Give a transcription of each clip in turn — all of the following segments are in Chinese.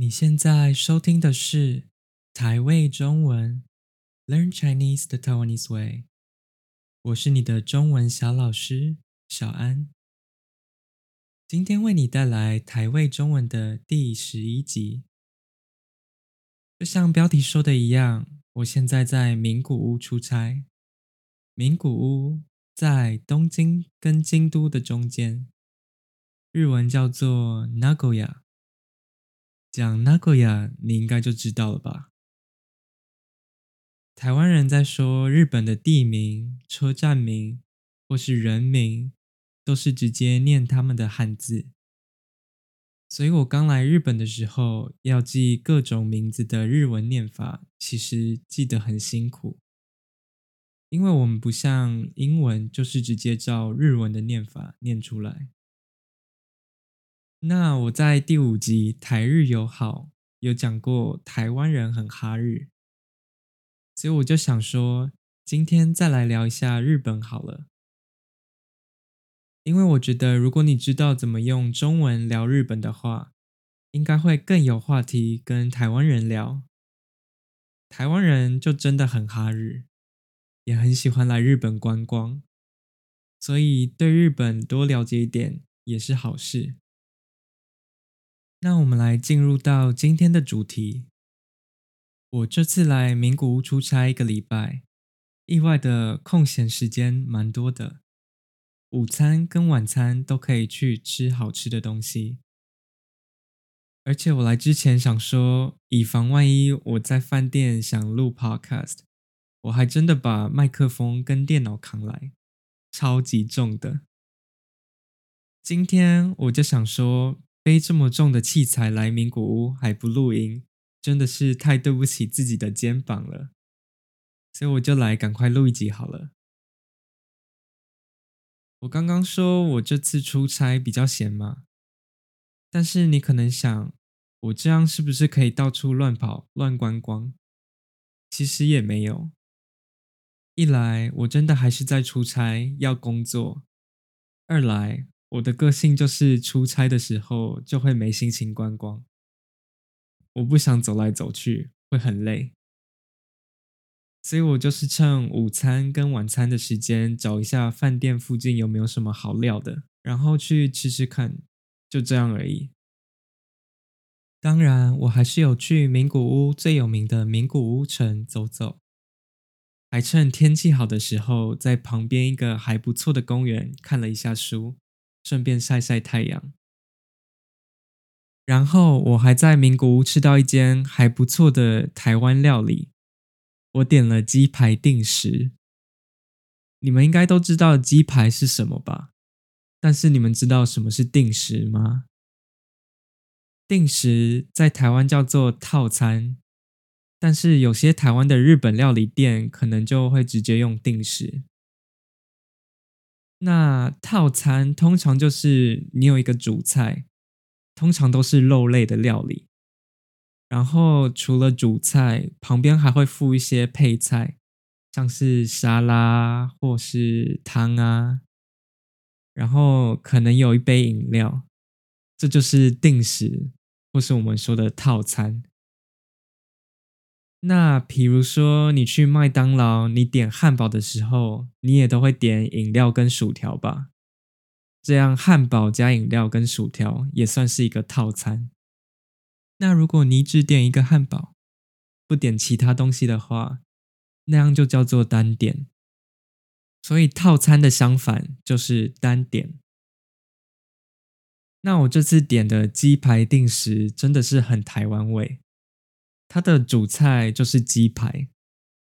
你现在收听的是台味中文 Learn Chinese the Taiwanese Way，我是你的中文小老师小安。今天为你带来台味中文的第十一集。就像标题说的一样，我现在在名古屋出差。名古屋在东京跟京都的中间，日文叫做 Nagoya。讲 Nagoya，你应该就知道了吧？台湾人在说日本的地名、车站名或是人名，都是直接念他们的汉字。所以我刚来日本的时候，要记各种名字的日文念法，其实记得很辛苦，因为我们不像英文，就是直接照日文的念法念出来。那我在第五集台日友好有讲过台湾人很哈日，所以我就想说，今天再来聊一下日本好了。因为我觉得如果你知道怎么用中文聊日本的话，应该会更有话题跟台湾人聊。台湾人就真的很哈日，也很喜欢来日本观光，所以对日本多了解一点也是好事。那我们来进入到今天的主题。我这次来名古屋出差一个礼拜，意外的空闲时间蛮多的，午餐跟晚餐都可以去吃好吃的东西。而且我来之前想说，以防万一我在饭店想录 podcast，我还真的把麦克风跟电脑扛来，超级重的。今天我就想说。背这么重的器材来名古屋还不录音，真的是太对不起自己的肩膀了。所以我就来赶快录一集好了。我刚刚说我这次出差比较闲嘛，但是你可能想，我这样是不是可以到处乱跑、乱观光？其实也没有。一来我真的还是在出差要工作，二来。我的个性就是出差的时候就会没心情观光，我不想走来走去，会很累，所以我就是趁午餐跟晚餐的时间找一下饭店附近有没有什么好料的，然后去吃吃看，就这样而已。当然，我还是有去名古屋最有名的名古屋城走走，还趁天气好的时候，在旁边一个还不错的公园看了一下书。顺便晒晒太阳，然后我还在名古屋吃到一间还不错的台湾料理，我点了鸡排定食。你们应该都知道鸡排是什么吧？但是你们知道什么是定食吗？定食在台湾叫做套餐，但是有些台湾的日本料理店可能就会直接用定食。那套餐通常就是你有一个主菜，通常都是肉类的料理，然后除了主菜，旁边还会附一些配菜，像是沙拉或是汤啊，然后可能有一杯饮料，这就是定食，或是我们说的套餐。那比如说，你去麦当劳，你点汉堡的时候，你也都会点饮料跟薯条吧？这样汉堡加饮料跟薯条也算是一个套餐。那如果你只点一个汉堡，不点其他东西的话，那样就叫做单点。所以套餐的相反就是单点。那我这次点的鸡排定食真的是很台湾味。它的主菜就是鸡排，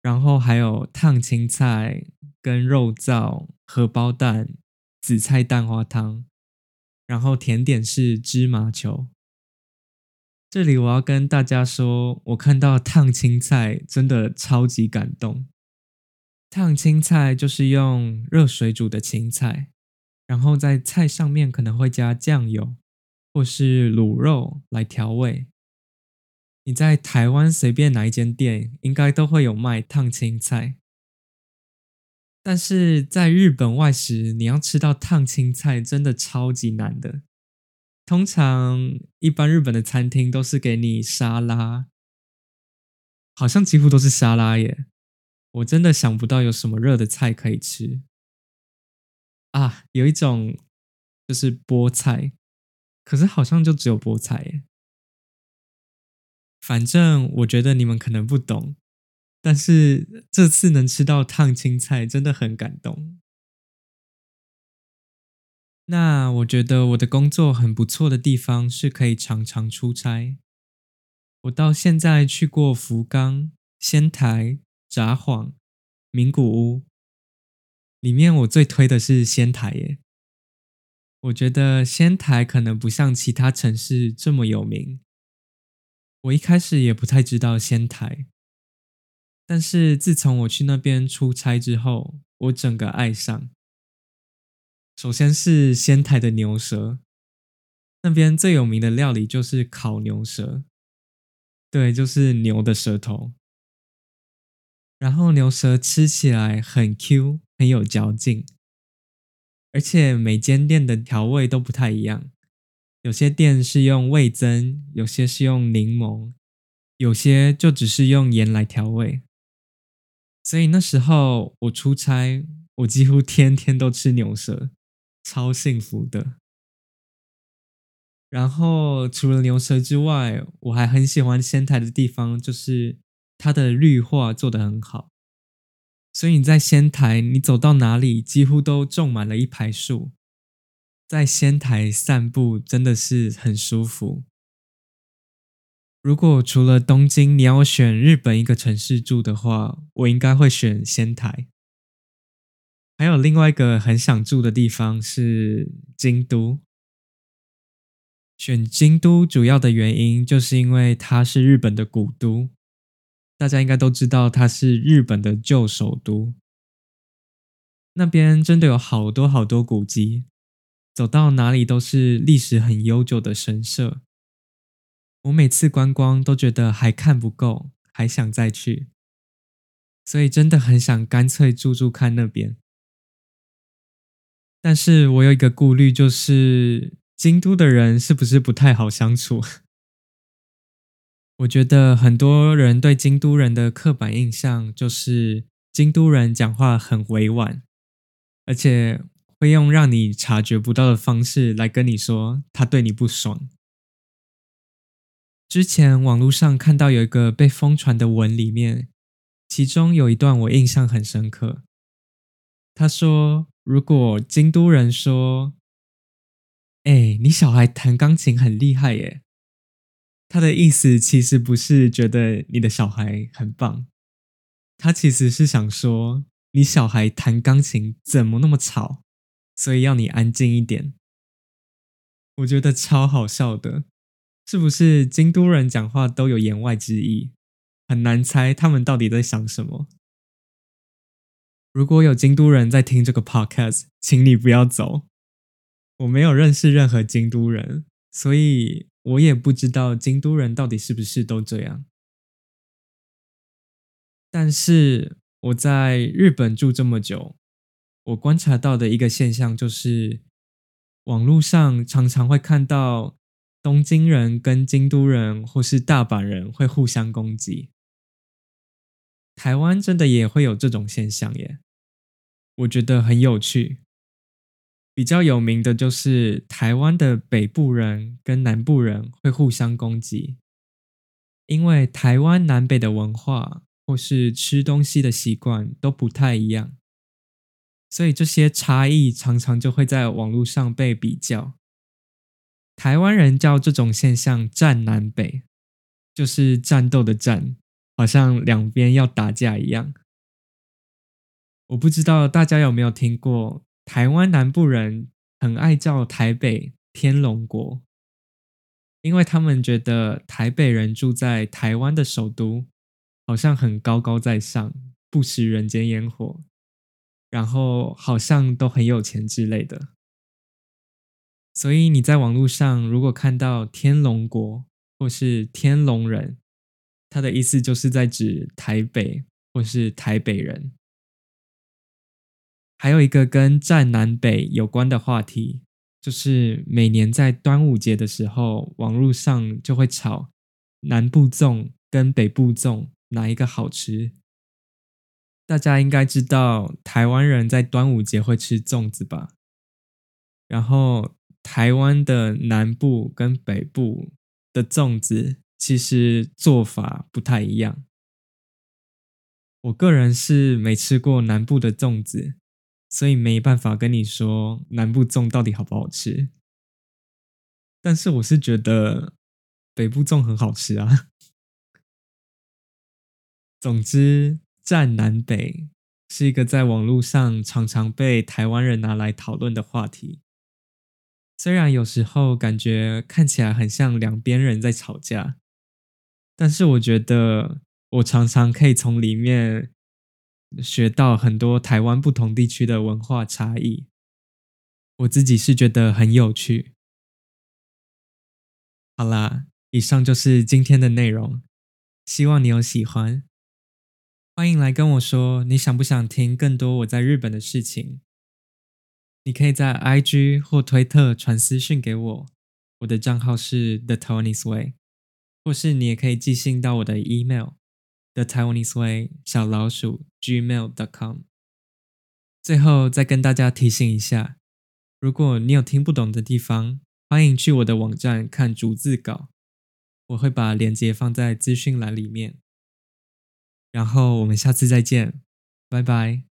然后还有烫青菜跟肉燥、荷包蛋、紫菜蛋花汤，然后甜点是芝麻球。这里我要跟大家说，我看到烫青菜真的超级感动。烫青菜就是用热水煮的青菜，然后在菜上面可能会加酱油或是卤肉来调味。你在台湾随便哪一间店，应该都会有卖烫青菜。但是在日本外食，你要吃到烫青菜，真的超级难的。通常一般日本的餐厅都是给你沙拉，好像几乎都是沙拉耶。我真的想不到有什么热的菜可以吃啊！有一种就是菠菜，可是好像就只有菠菜耶。反正我觉得你们可能不懂，但是这次能吃到烫青菜真的很感动。那我觉得我的工作很不错的地方是可以常常出差。我到现在去过福冈、仙台。札幌、名古屋里面，我最推的是仙台耶。我觉得仙台可能不像其他城市这么有名。我一开始也不太知道仙台，但是自从我去那边出差之后，我整个爱上。首先是仙台的牛舌，那边最有名的料理就是烤牛舌，对，就是牛的舌头。然后牛舌吃起来很 Q，很有嚼劲，而且每间店的调味都不太一样，有些店是用味噌，有些是用柠檬，有些就只是用盐来调味。所以那时候我出差，我几乎天天都吃牛舌，超幸福的。然后除了牛舌之外，我还很喜欢仙台的地方，就是。它的绿化做得很好，所以你在仙台，你走到哪里几乎都种满了一排树。在仙台散步真的是很舒服。如果除了东京，你要选日本一个城市住的话，我应该会选仙台。还有另外一个很想住的地方是京都。选京都主要的原因就是因为它是日本的古都。大家应该都知道，它是日本的旧首都。那边真的有好多好多古迹，走到哪里都是历史很悠久的神社。我每次观光都觉得还看不够，还想再去，所以真的很想干脆住住看那边。但是我有一个顾虑，就是京都的人是不是不太好相处？我觉得很多人对京都人的刻板印象就是京都人讲话很委婉，而且会用让你察觉不到的方式来跟你说他对你不爽。之前网络上看到有一个被疯传的文，里面其中有一段我印象很深刻。他说：“如果京都人说，哎，你小孩弹钢琴很厉害耶。”他的意思其实不是觉得你的小孩很棒，他其实是想说你小孩弹钢琴怎么那么吵，所以要你安静一点。我觉得超好笑的，是不是京都人讲话都有言外之意？很难猜他们到底在想什么。如果有京都人在听这个 podcast，请你不要走。我没有认识任何京都人，所以。我也不知道京都人到底是不是都这样，但是我在日本住这么久，我观察到的一个现象就是，网络上常常会看到东京人跟京都人或是大阪人会互相攻击。台湾真的也会有这种现象耶，我觉得很有趣。比较有名的就是台湾的北部人跟南部人会互相攻击，因为台湾南北的文化或是吃东西的习惯都不太一样，所以这些差异常常就会在网络上被比较。台湾人叫这种现象“战南北”，就是战斗的战，好像两边要打架一样。我不知道大家有没有听过。台湾南部人很爱叫台北天龙国，因为他们觉得台北人住在台湾的首都，好像很高高在上，不食人间烟火，然后好像都很有钱之类的。所以你在网络上如果看到天龙国或是天龙人，他的意思就是在指台北或是台北人。还有一个跟战南北有关的话题，就是每年在端午节的时候，网络上就会吵南部粽跟北部粽哪一个好吃。大家应该知道，台湾人在端午节会吃粽子吧？然后，台湾的南部跟北部的粽子其实做法不太一样。我个人是没吃过南部的粽子，所以没办法跟你说南部粽到底好不好吃。但是我是觉得北部粽很好吃啊。总之。站南北是一个在网络上常常被台湾人拿来讨论的话题。虽然有时候感觉看起来很像两边人在吵架，但是我觉得我常常可以从里面学到很多台湾不同地区的文化差异。我自己是觉得很有趣。好啦，以上就是今天的内容，希望你有喜欢。欢迎来跟我说，你想不想听更多我在日本的事情？你可以在 IG 或推特传私讯给我，我的账号是 The Taiwanese Way，或是你也可以寄信到我的 email The Taiwanese Way 小老鼠 gmail.com。最后再跟大家提醒一下，如果你有听不懂的地方，欢迎去我的网站看逐字稿，我会把链接放在资讯栏里面。然后我们下次再见，拜拜。